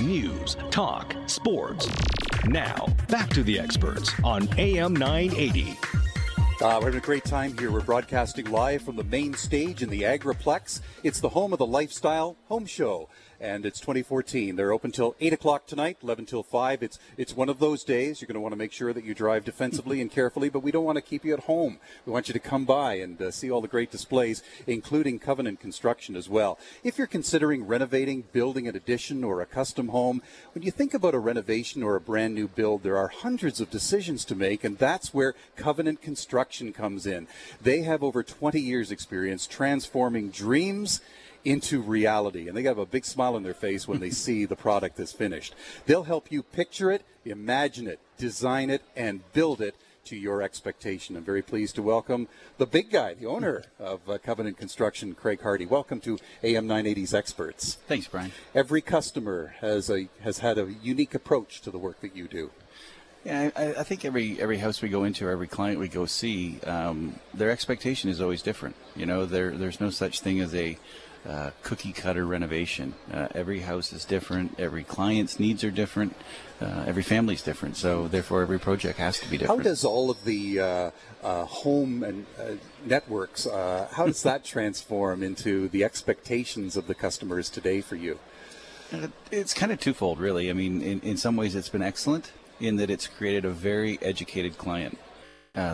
news, talk, sports. Now, back to the experts on AM 980. Uh, we're having a great time here. We're broadcasting live from the main stage in the Agriplex. It's the home of the Lifestyle Home Show and it's 2014. They're open till 8 o'clock tonight, 11 till 5. It's, it's one of those days. You're going to want to make sure that you drive defensively and carefully, but we don't want to keep you at home. We want you to come by and uh, see all the great displays, including Covenant Construction as well. If you're considering renovating, building an addition, or a custom home, when you think about a renovation or a brand new build, there are hundreds of decisions to make, and that's where Covenant Construction comes in. They have over 20 years' experience transforming dreams into reality. And they have a big smile on their face when they see the product is finished. They'll help you picture it, imagine it, design it, and build it to your expectation. I'm very pleased to welcome the big guy, the owner of uh, Covenant Construction, Craig Hardy. Welcome to AM 980's Experts. Thanks, Brian. Every customer has a has had a unique approach to the work that you do. Yeah, I, I think every every house we go into, every client we go see, um, their expectation is always different. You know, there there's no such thing as a uh, cookie cutter renovation. Uh, every house is different. Every client's needs are different. Uh, every family's different. So therefore, every project has to be different. How does all of the uh, uh, home and uh, networks? how does that transform into the expectations of the customers today for you? It's kind of twofold, really. I mean, in, in some ways, it's been excellent in that it's created a very educated client.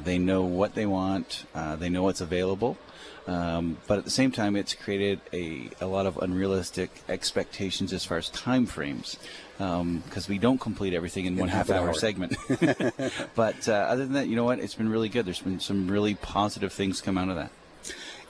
They know what they want. they know what's available. Um, but at the same time, it's created a, a lot of unrealistic expectations as far as time frames because um, we don't complete everything in, in one half, hour, hour, segment. but uh, other than that, you know what? It's been really good. There's been some really positive things come out of that.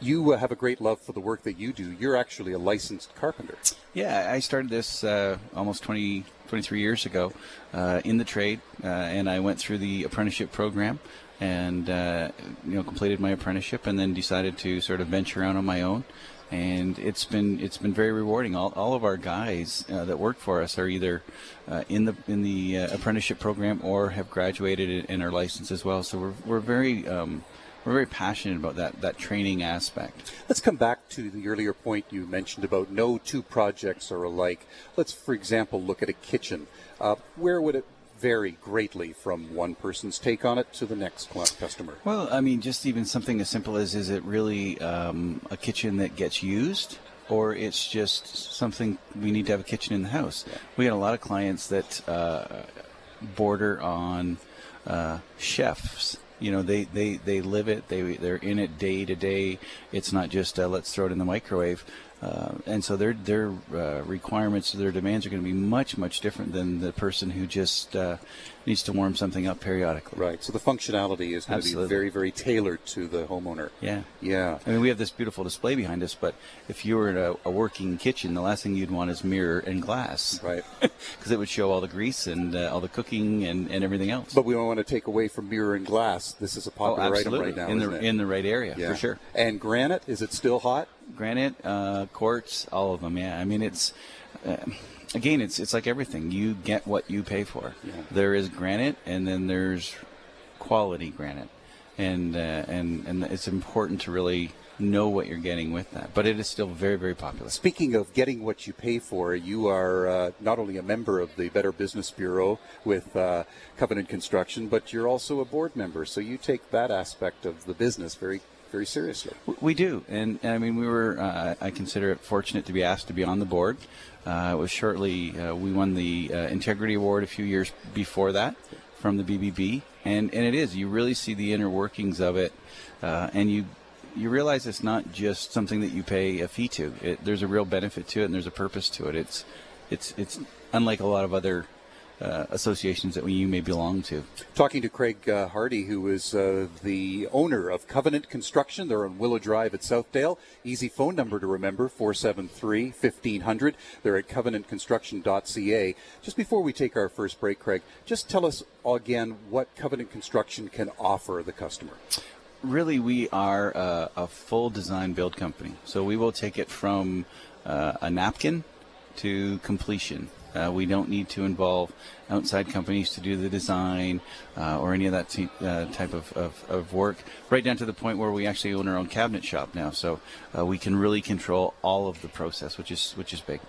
You uh, have a great love for the work that you do. You're actually a licensed carpenter. Yeah, I started this uh, almost 20, 23 years ago uh, in the trade, uh, and I went through the apprenticeship program and uh, you know completed my apprenticeship and then decided to sort of venture out on my own and it's been it's been very rewarding all, all of our guys uh, that work for us are either uh, in the in the uh, apprenticeship program or have graduated and are licensed as well so we're, we're very um, we're very passionate about that that training aspect. Let's come back to the earlier point you mentioned about no two projects are alike. Let's, for example, look at a kitchen. Uh, where would it vary greatly from one person's take on it to the next customer. Well, I mean, just even something as simple as is it really um, a kitchen that gets used? Or it's just something we need to have a kitchen in the house. Yeah. We got a lot of clients that uh, border on uh, chefs you know they, they, they live it they they're in it day to day it's not just uh, let's throw it in the microwave uh, and so their their uh, requirements, their demands are going to be much much different than the person who just uh, needs to warm something up periodically. Right. So the functionality is going Absolutely. to be very very tailored to the homeowner. Yeah. Yeah. I mean, we have this beautiful display behind us, but if you were in a, a working kitchen, the last thing you'd want is mirror and glass. Right. Because it would show all the grease and uh, all the cooking and, and everything else. But we don't want to take away from mirror and glass. This is a popular oh, item right now. In the in the right area yeah. for sure. And granite is it still hot? granite, uh, quartz, all of them. Yeah, I mean it's. Uh, again, it's it's like everything. You get what you pay for. Yeah. There is granite, and then there's quality granite, and uh, and and it's important to really know what you're getting with that. But it is still very very popular. Speaking of getting what you pay for, you are uh, not only a member of the Better Business Bureau with uh, Covenant Construction, but you're also a board member. So you take that aspect of the business very very seriously. We do, and, and I mean, we were. Uh, I consider it fortunate to be asked to be on the board. Uh, it was shortly uh, we won the uh, integrity award a few years before that from the BBB, and and it is you really see the inner workings of it, uh, and you you realize it's not just something that you pay a fee to. It, there's a real benefit to it, and there's a purpose to it. It's it's it's unlike a lot of other uh, associations that you may belong to. Talking to Craig uh, Hardy, who is uh, the owner of Covenant Construction. They're on Willow Drive at Southdale. Easy phone number to remember 473 1500. They're at covenantconstruction.ca. Just before we take our first break, Craig, just tell us again what Covenant Construction can offer the customer really we are a, a, full design build company so we will take it from uh, a napkin to completion uh, we don't need to involve outside companies to do the design uh, or any of that t- uh, type of, of, of, work, right down to the point where we actually own our own cabinet shop now. So uh, we can really control all of the process, which is which is big.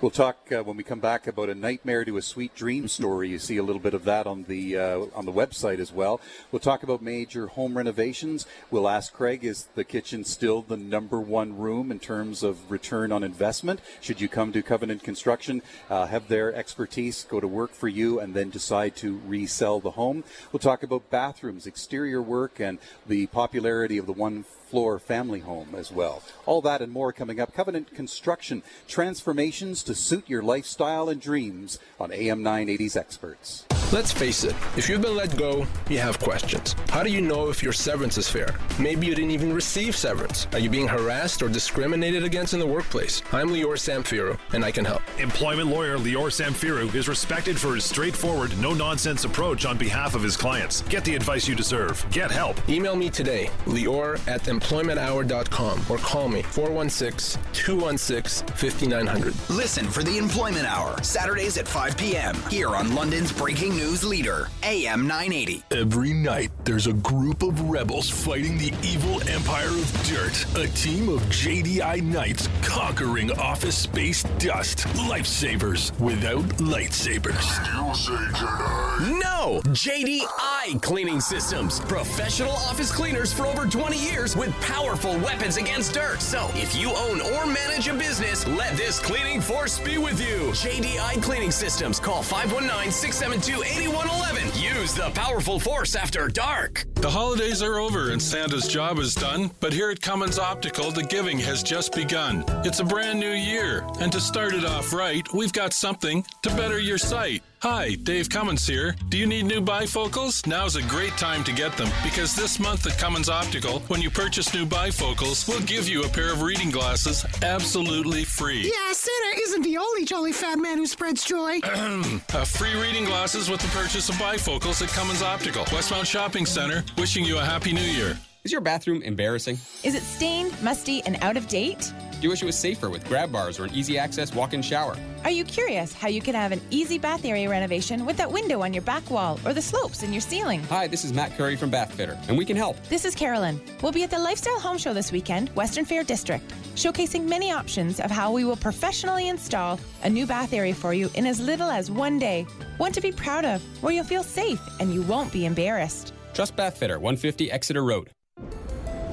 We'll talk uh, when we come back about a nightmare to a sweet dream story. You see a little bit of that on the uh, on the website as well. We'll talk about major home renovations. We'll ask Craig: Is the kitchen still the number one room in terms of return on investment? Should you come to Covenant Construction, uh, have their expertise go to work for you, and then decide to resell the home? We'll talk about bathrooms, exterior work, and the popularity of the one floor family home as well. All that and more coming up. Covenant Construction transformations to suit your lifestyle and dreams on AM 980's Experts. Let's face it, if you've been let go, you have questions. How do you know if your severance is fair? Maybe you didn't even receive severance. Are you being harassed or discriminated against in the workplace? I'm Lior Samfiru, and I can help. Employment lawyer Lior Samfiru is respected for his straightforward, no nonsense approach on behalf of his clients. Get the advice you deserve. Get help. Email me today, lior at employmenthour.com, or call me 416 216 5900. Listen for the Employment Hour, Saturdays at 5 p.m. here on London's breaking news leader, AM 980. Every night, there's a group of rebels fighting the evil empire of dirt. A team of JDI knights conquering office space dust. Lifesavers without lightsabers. You say Jedi? No! JDI Cleaning Systems. Professional office cleaners for over 20 years with powerful weapons against dirt. So, if you own or manage a business, let this cleaning force be with you. JDI Cleaning Systems. Call 519 672 8111. Use the powerful force after dark. The holidays are over and Santa's job is done, but here at Cummins Optical, the giving has just begun. It's a brand new year, and to start it off right, we've got something to better your sight. Hi, Dave Cummins here. Do you need new bifocals? Now's a great time to get them because this month at Cummins Optical, when you purchase new bifocals, we'll give you a pair of reading glasses absolutely free. Yeah, Santa isn't the only jolly fat man who spreads joy. uh, free reading glasses with the purchase of bifocals at Cummins Optical, Westmount Shopping Center. Wishing you a happy new year. Is your bathroom embarrassing? Is it stained, musty, and out of date? Do you wish it was safer with grab bars or an easy access walk in shower? Are you curious how you can have an easy bath area renovation with that window on your back wall or the slopes in your ceiling? Hi, this is Matt Curry from Bath Fitter, and we can help. This is Carolyn. We'll be at the Lifestyle Home Show this weekend, Western Fair District, showcasing many options of how we will professionally install a new bath area for you in as little as one day. One to be proud of, where you'll feel safe and you won't be embarrassed. Trust Bath Fitter, 150 Exeter Road.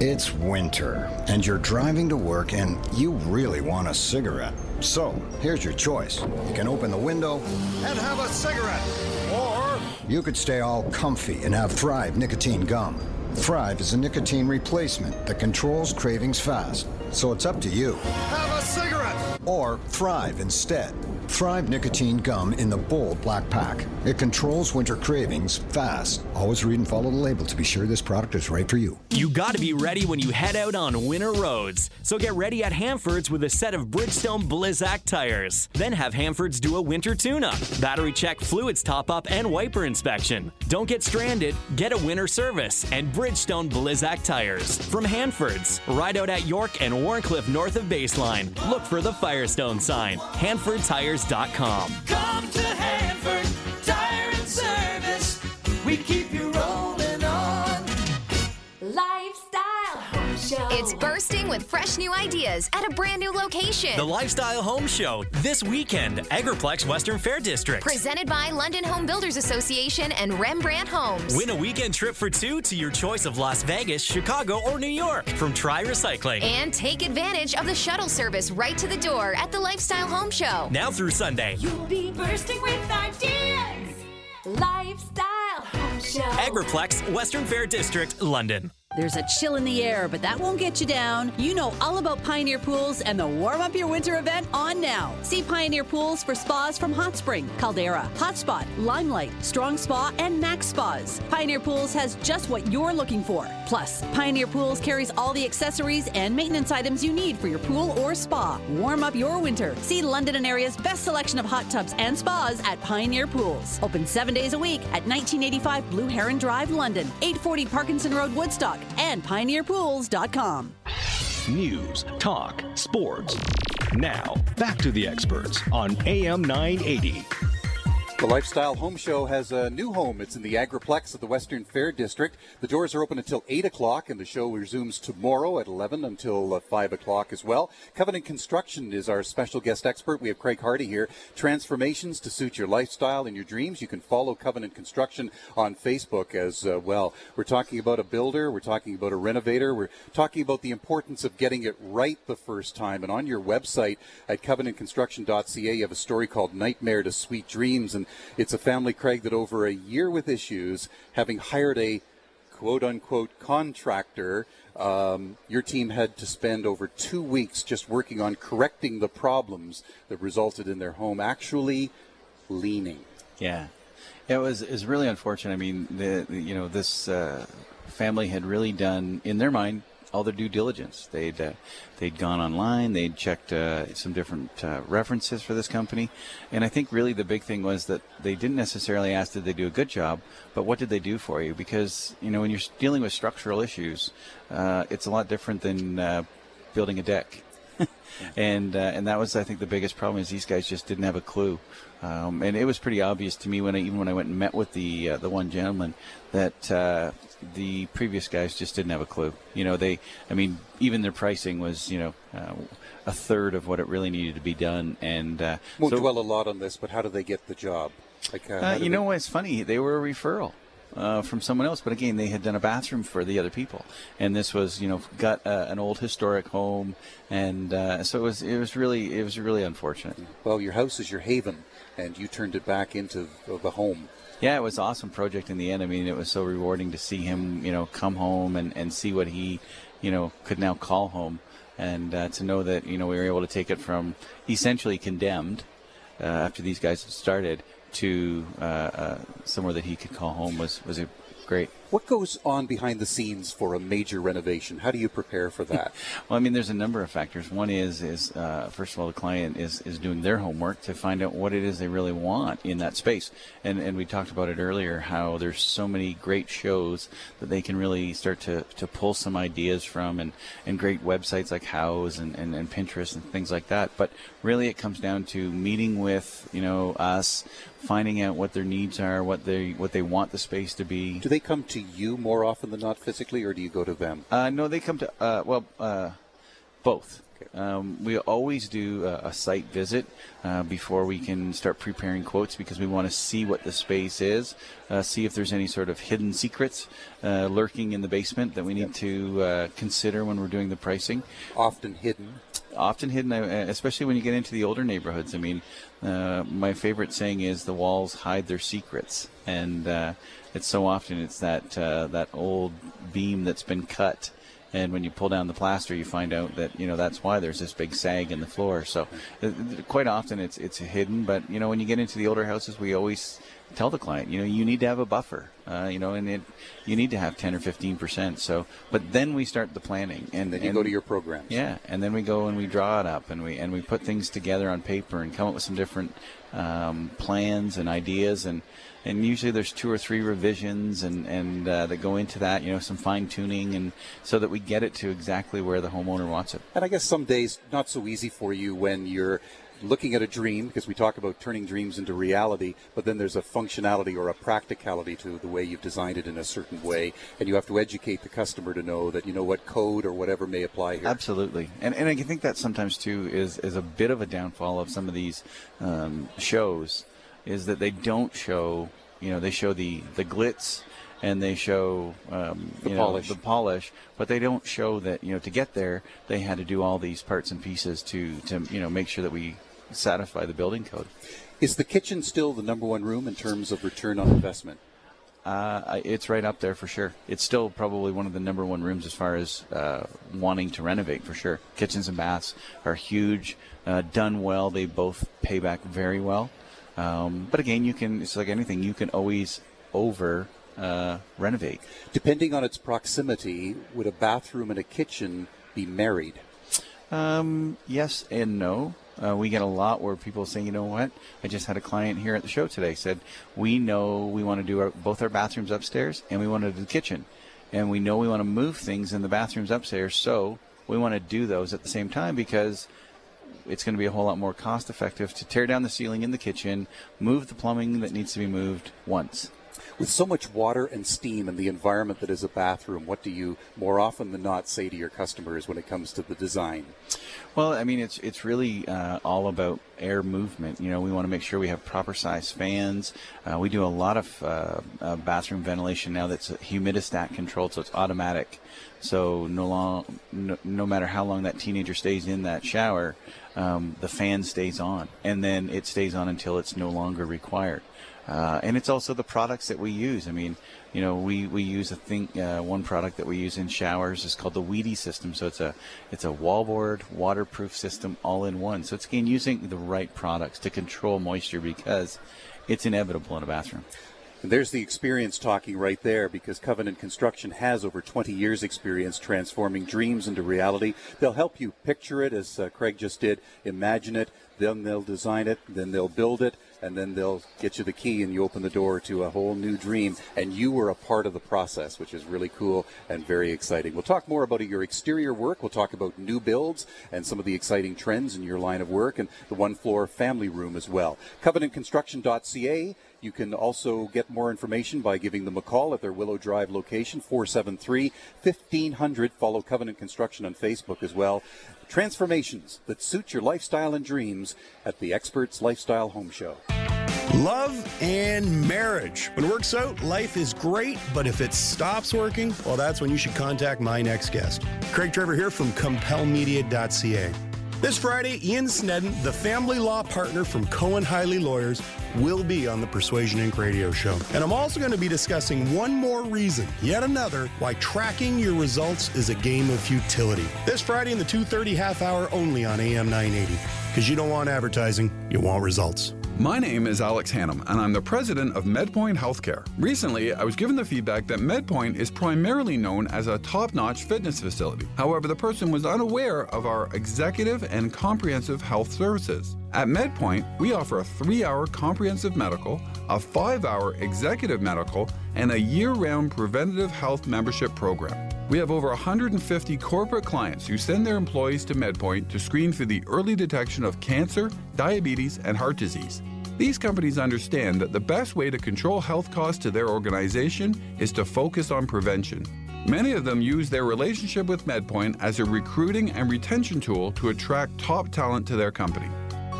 It's winter, and you're driving to work, and you really want a cigarette. So, here's your choice. You can open the window and have a cigarette. Or you could stay all comfy and have Thrive nicotine gum. Thrive is a nicotine replacement that controls cravings fast. So it's up to you. Have a cigarette! Or Thrive instead. Thrive nicotine gum in the bold black pack. It controls winter cravings fast. Always read and follow the label to be sure this product is right for you. You gotta be ready when you head out on winter roads. So get ready at Hanford's with a set of Bridgestone Blizzak tires. Then have Hanford's do a winter tune-up, battery check, fluids top-up, and wiper inspection. Don't get stranded, get a winter service, and Bridgestone Blizzak tires. From Hanford's, ride out at York and Wharncliffe north of Baseline. Look for the Firestone sign. Come to Hanford Tire and Service. We keep you rolling Show. It's bursting with fresh new ideas at a brand new location. The Lifestyle Home Show this weekend, Agriplex Western Fair District. Presented by London Home Builders Association and Rembrandt Homes. Win a weekend trip for two to your choice of Las Vegas, Chicago, or New York from Try Recycling. And take advantage of the shuttle service right to the door at the Lifestyle Home Show. Now through Sunday. You'll be bursting with ideas. Lifestyle Home Show. Agriplex Western Fair District, London. There's a chill in the air, but that won't get you down. You know all about Pioneer Pools and the Warm Up Your Winter event on now. See Pioneer Pools for spas from Hot Spring, Caldera, Hotspot, Limelight, Strong Spa, and Max Spas. Pioneer Pools has just what you're looking for. Plus, Pioneer Pools carries all the accessories and maintenance items you need for your pool or spa. Warm up your winter. See London and area's best selection of hot tubs and spas at Pioneer Pools. Open seven days a week at 1985 Blue Heron Drive, London, 840 Parkinson Road, Woodstock and pioneerpools.com. News, talk, sports. Now, back to the experts on AM 980. The Lifestyle Home Show has a new home. It's in the Agriplex of the Western Fair District. The doors are open until 8 o'clock, and the show resumes tomorrow at 11 until uh, 5 o'clock as well. Covenant Construction is our special guest expert. We have Craig Hardy here. Transformations to suit your lifestyle and your dreams. You can follow Covenant Construction on Facebook as uh, well. We're talking about a builder, we're talking about a renovator, we're talking about the importance of getting it right the first time. And on your website at covenantconstruction.ca, you have a story called Nightmare to Sweet Dreams. And it's a family, Craig, that over a year with issues, having hired a quote unquote contractor, um, your team had to spend over two weeks just working on correcting the problems that resulted in their home actually leaning. Yeah, it was it was really unfortunate. I mean, the, the you know this uh, family had really done in their mind all their due diligence. They'd uh, they'd gone online, they'd checked uh, some different uh, references for this company, and I think really the big thing was that they didn't necessarily ask did they do a good job, but what did they do for you? Because you know when you're dealing with structural issues, uh, it's a lot different than uh, building a deck. and uh, and that was I think the biggest problem is these guys just didn't have a clue, um, and it was pretty obvious to me when I, even when I went and met with the uh, the one gentleman that uh, the previous guys just didn't have a clue. You know they I mean even their pricing was you know uh, a third of what it really needed to be done, and uh, Won't so, dwell a lot on this, but how do they get the job? Like, uh, uh, you they- know what's funny? They were a referral. Uh, from someone else, but again, they had done a bathroom for the other people, and this was, you know, got uh, an old historic home, and uh, so it was, it was really, it was really unfortunate. Well, your house is your haven, and you turned it back into the- home. Yeah, it was an awesome project in the end. I mean, it was so rewarding to see him, you know, come home and, and see what he, you know, could now call home, and uh, to know that you know we were able to take it from essentially condemned uh, after these guys had started to uh, uh, somewhere that he could call home was was a great. What goes on behind the scenes for a major renovation? How do you prepare for that? Well, I mean, there's a number of factors. One is is uh, first of all, the client is is doing their homework to find out what it is they really want in that space. And and we talked about it earlier how there's so many great shows that they can really start to, to pull some ideas from, and, and great websites like Houzz and, and, and Pinterest and things like that. But really, it comes down to meeting with you know us, finding out what their needs are, what they what they want the space to be. Do they come to you more often than not physically, or do you go to them? Uh, no, they come to uh, well, uh, both. Um, we always do a, a site visit uh, before we can start preparing quotes because we want to see what the space is, uh, see if there's any sort of hidden secrets uh, lurking in the basement that we need to uh, consider when we're doing the pricing. Often hidden. Often hidden, uh, especially when you get into the older neighborhoods. I mean, uh, my favorite saying is the walls hide their secrets, and uh, it's so often it's that uh, that old beam that's been cut. And when you pull down the plaster, you find out that you know that's why there's this big sag in the floor. So, uh, quite often it's it's hidden. But you know, when you get into the older houses, we always tell the client, you know, you need to have a buffer. Uh, you know, and it you need to have 10 or 15 percent. So, but then we start the planning, and Then you and- go to your programs. yeah, and then we go and we draw it up, and we and we put things together on paper and come up with some different um, plans and ideas, and and usually there's two or three revisions and and uh, that go into that, you know, some fine tuning, and so that we get it to exactly where the homeowner wants it. And I guess some days not so easy for you when you're looking at a dream because we talk about turning dreams into reality, but then there's a functionality or a practicality to the way you've designed it in a certain way, and you have to educate the customer to know that you know what code or whatever may apply here. Absolutely, and and I think that sometimes too is is a bit of a downfall of some of these um, shows, is that they don't show you know they show the the glitz and they show um, The you know, polish. the polish, but they don't show that you know to get there they had to do all these parts and pieces to to you know make sure that we satisfy the building code. Is the kitchen still the number one room in terms of return on investment? Uh, it's right up there for sure. It's still probably one of the number one rooms as far as uh, wanting to renovate for sure. Kitchens and baths are huge, uh, done well. They both pay back very well. Um, but again, you can. It's like anything. You can always over uh, renovate. Depending on its proximity, would a bathroom and a kitchen be married? Um, yes and no. Uh, we get a lot where people say, you know what? I just had a client here at the show today said, we know we want to do our, both our bathrooms upstairs and we want to do the kitchen. And we know we want to move things in the bathrooms upstairs. So we want to do those at the same time because it's going to be a whole lot more cost effective to tear down the ceiling in the kitchen, move the plumbing that needs to be moved once. With so much water and steam in the environment that is a bathroom, what do you more often than not say to your customers when it comes to the design? Well, I mean, it's it's really uh, all about air movement. You know, we want to make sure we have proper size fans. Uh, we do a lot of uh, uh, bathroom ventilation now that's humidistat controlled, so it's automatic. So no long, no, no matter how long that teenager stays in that shower, um, the fan stays on, and then it stays on until it's no longer required. Uh, and it's also the products that we use. I mean, you know, we, we use a thing. Uh, one product that we use in showers is called the Wedi system. So it's a it's a wallboard waterproof system all in one. So it's again using the right products to control moisture because it's inevitable in a bathroom. And there's the experience talking right there because Covenant Construction has over 20 years' experience transforming dreams into reality. They'll help you picture it, as uh, Craig just did, imagine it, then they'll design it, then they'll build it, and then they'll get you the key and you open the door to a whole new dream. And you were a part of the process, which is really cool and very exciting. We'll talk more about your exterior work. We'll talk about new builds and some of the exciting trends in your line of work and the one floor family room as well. CovenantConstruction.ca. You can also get more information by giving them a call at their Willow Drive location, 473 1500. Follow Covenant Construction on Facebook as well. Transformations that suit your lifestyle and dreams at the Experts Lifestyle Home Show. Love and marriage. When it works out, life is great, but if it stops working, well, that's when you should contact my next guest. Craig Trevor here from CompelMedia.ca. This Friday, Ian Snedden, the family law partner from Cohen Highley Lawyers, will be on the Persuasion Inc. radio show. And I'm also going to be discussing one more reason, yet another, why tracking your results is a game of futility. This Friday in the 2.30 half hour only on AM 980. Because you don't want advertising, you want results. My name is Alex Hannum, and I'm the president of MedPoint Healthcare. Recently, I was given the feedback that MedPoint is primarily known as a top notch fitness facility. However, the person was unaware of our executive and comprehensive health services. At MedPoint, we offer a three hour comprehensive medical, a five hour executive medical, and a year round preventative health membership program. We have over 150 corporate clients who send their employees to MedPoint to screen for the early detection of cancer, diabetes, and heart disease. These companies understand that the best way to control health costs to their organization is to focus on prevention. Many of them use their relationship with MedPoint as a recruiting and retention tool to attract top talent to their company.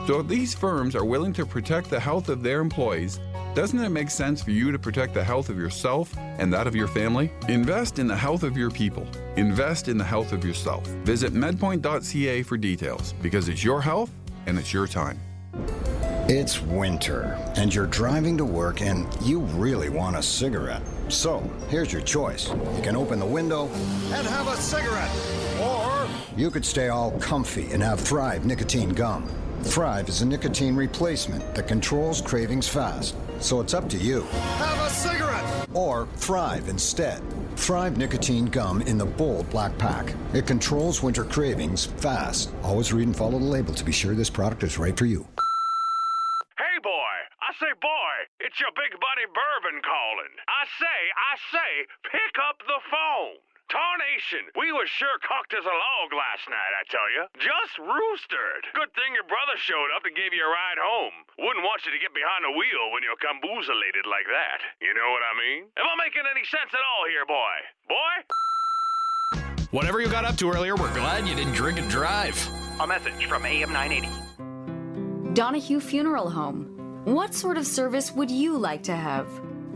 So if these firms are willing to protect the health of their employees, doesn't it make sense for you to protect the health of yourself and that of your family? Invest in the health of your people. Invest in the health of yourself. Visit medpoint.ca for details because it's your health and it's your time. It's winter, and you're driving to work, and you really want a cigarette. So, here's your choice. You can open the window and have a cigarette. Or you could stay all comfy and have Thrive nicotine gum. Thrive is a nicotine replacement that controls cravings fast. So it's up to you. Have a cigarette! Or Thrive instead. Thrive nicotine gum in the bold black pack. It controls winter cravings fast. Always read and follow the label to be sure this product is right for you. Hey, boy. I say, boy, it's your big buddy Bourbon calling. I say, I say, pick up the phone. Tarnation, we was sure cocked as a log last night, I tell you. Just roostered. Good thing your brother showed up and gave you a ride home. Wouldn't want you to get behind the wheel when you're camboozelated like that. You know what I mean? Am I making any sense at all here, boy? Boy? Whatever you got up to earlier, we're glad you didn't drink and drive. A message from AM 980. Donahue Funeral Home. What sort of service would you like to have?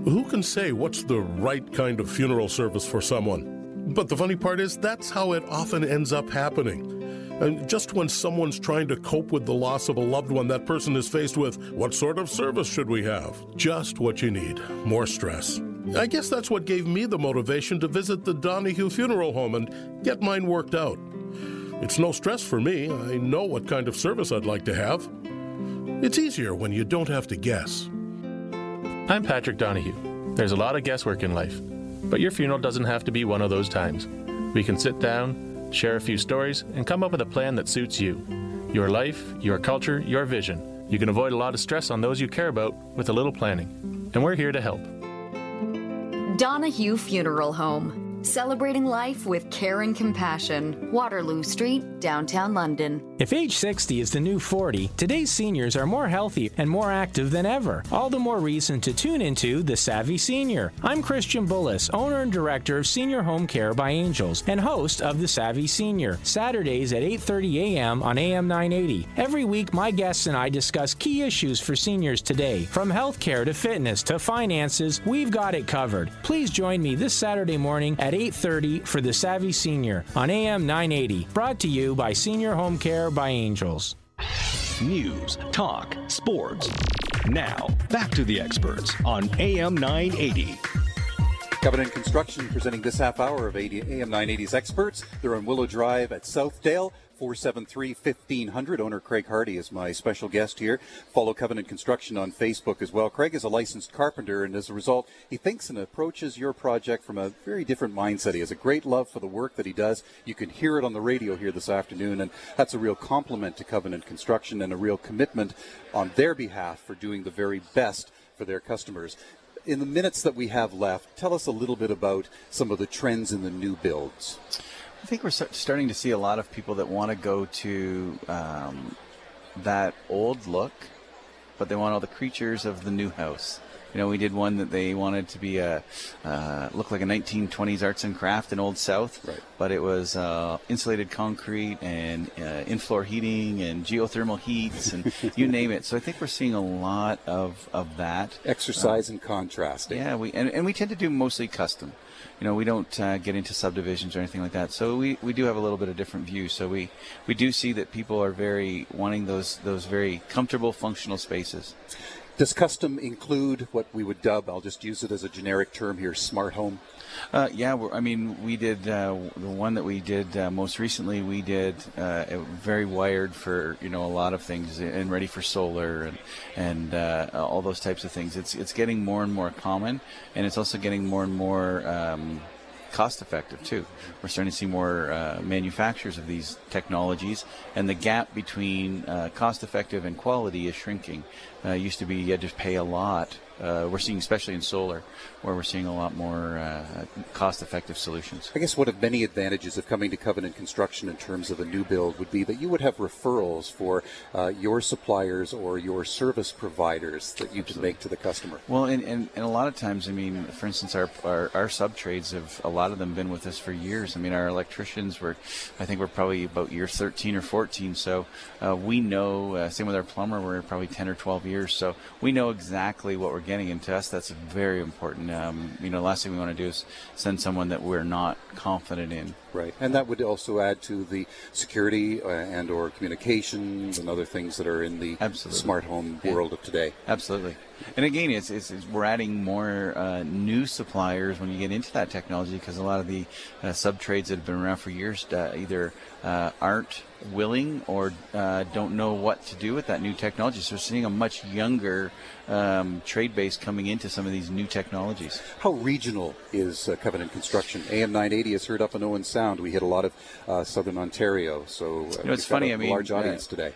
Who can say what's the right kind of funeral service for someone? But the funny part is, that's how it often ends up happening. And just when someone's trying to cope with the loss of a loved one, that person is faced with what sort of service should we have? Just what you need more stress. I guess that's what gave me the motivation to visit the Donahue Funeral Home and get mine worked out. It's no stress for me. I know what kind of service I'd like to have. It's easier when you don't have to guess. I'm Patrick Donahue. There's a lot of guesswork in life, but your funeral doesn't have to be one of those times. We can sit down, share a few stories, and come up with a plan that suits you. Your life, your culture, your vision. You can avoid a lot of stress on those you care about with a little planning. And we're here to help. Donahue Funeral Home. Celebrating life with care and compassion. Waterloo Street, downtown London. If age 60 is the new 40, today's seniors are more healthy and more active than ever. All the more reason to tune into The Savvy Senior. I'm Christian Bullis, owner and director of Senior Home Care by Angels and host of The Savvy Senior, Saturdays at 8:30 a.m. on AM 980. Every week my guests and I discuss key issues for seniors today, from healthcare to fitness to finances, we've got it covered. Please join me this Saturday morning at 8:30 for The Savvy Senior on AM 980, brought to you by Senior Home Care by Angels. News, talk, sports. Now, back to the experts on AM 980. Covenant Construction presenting this half hour of 80, AM 980's experts. They're on Willow Drive at Southdale. 473 1500. Owner Craig Hardy is my special guest here. Follow Covenant Construction on Facebook as well. Craig is a licensed carpenter, and as a result, he thinks and approaches your project from a very different mindset. He has a great love for the work that he does. You can hear it on the radio here this afternoon, and that's a real compliment to Covenant Construction and a real commitment on their behalf for doing the very best for their customers. In the minutes that we have left, tell us a little bit about some of the trends in the new builds. I think we're starting to see a lot of people that want to go to um, that old look, but they want all the creatures of the new house. You know, we did one that they wanted to be a uh, look like a 1920s arts and craft in Old South, right. but it was uh, insulated concrete and uh, in-floor heating and geothermal heats and you name it. So I think we're seeing a lot of of that Exercise and contrasting. Yeah, we and, and we tend to do mostly custom. You know, we don't uh, get into subdivisions or anything like that. So we, we do have a little bit of different view. So we, we do see that people are very wanting those those very comfortable, functional spaces. Does custom include what we would dub, I'll just use it as a generic term here, smart home? Uh, yeah, I mean, we did uh, the one that we did uh, most recently. We did uh, very wired for you know a lot of things and ready for solar and and uh, all those types of things. It's it's getting more and more common, and it's also getting more and more. Um, cost effective too. We're starting to see more uh, manufacturers of these technologies, and the gap between uh, cost effective and quality is shrinking. Uh, used to be you had to pay a lot. Uh, we're seeing, especially in solar, where we're seeing a lot more uh, cost effective solutions. I guess one of many advantages of coming to Covenant Construction in terms of a new build would be that you would have referrals for uh, your suppliers or your service providers that you can make to the customer. Well, and, and, and a lot of times, I mean, for instance, our, our, our sub trades have a lot of them been with us for years. I mean, our electricians were, I think, we're probably about year 13 or 14. So uh, we know, uh, same with our plumber, we're probably 10 or 12 years. So we know exactly what we're getting. And to us, that's very important. Um, you know, the last thing we want to do is send someone that we're not confident in. Right, and that would also add to the security uh, and or communications and other things that are in the Absolutely. smart home world of today. Absolutely. And again, it's, it's, it's we're adding more uh, new suppliers when you get into that technology because a lot of the uh, sub trades that have been around for years uh, either uh, aren't willing or uh, don't know what to do with that new technology. So we're seeing a much younger um, trade base coming into some of these new technologies. How regional is uh, Covenant Construction? AM 980 is heard up in Owen Sound. We hit a lot of uh, southern Ontario, so uh, You know, it's funny. a I mean, large uh, audience today.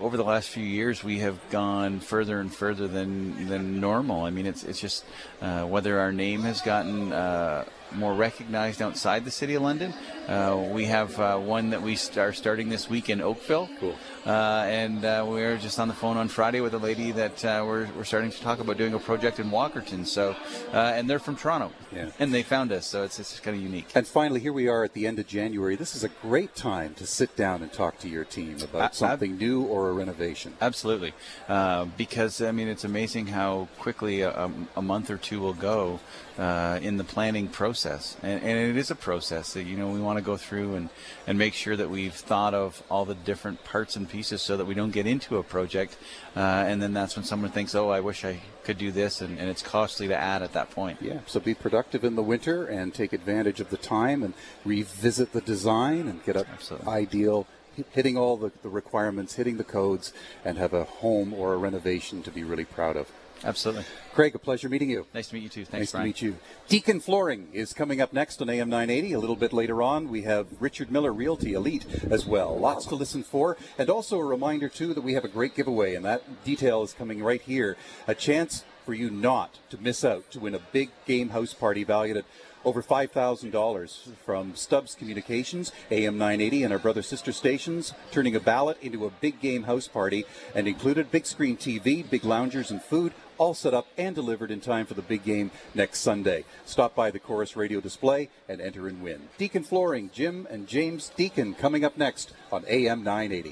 over the last few years, we have gone further and further than than normal. I mean, it's it's just uh, whether our name has gotten uh, more recognized outside the city of London. Uh, we have uh, one that we st- are starting this week in Oakville. Cool. Uh, and uh, we were just on the phone on Friday with a lady that uh, we're, we're starting to talk about doing a project in Walkerton. So, uh, and they're from Toronto. Yeah. And they found us, so it's, it's kind of unique. And finally, here we are at the end of January. This is a great time to sit down and talk to your team about I- I've- something new or a renovation. Absolutely, uh, because I mean it's amazing how quickly a, a month or two will go uh, in the planning process, and, and it is a process that you know we want to go through and and make sure that we've thought of all the different parts and pieces so that we don't get into a project, uh, and then that's when someone thinks, oh, I wish I could do this, and, and it's costly to add at that point. Yeah, so be productive in the winter and take advantage of the time and revisit the design and get a ideal hitting all the, the requirements, hitting the codes, and have a home or a renovation to be really proud of. Absolutely. Craig, a pleasure meeting you. Nice to meet you too. Thanks, nice Brian. to meet you. Deacon Flooring is coming up next on AM 980. A little bit later on, we have Richard Miller Realty Elite as well. Lots to listen for. And also a reminder, too, that we have a great giveaway, and that detail is coming right here. A chance for you not to miss out to win a big game house party valued at Over $5,000 from Stubbs Communications, AM 980, and our brother sister stations, turning a ballot into a big game house party and included big screen TV, big loungers, and food, all set up and delivered in time for the big game next Sunday. Stop by the Corus Radio display and enter and win. Deacon Flooring, Jim and James Deacon coming up next on AM 980.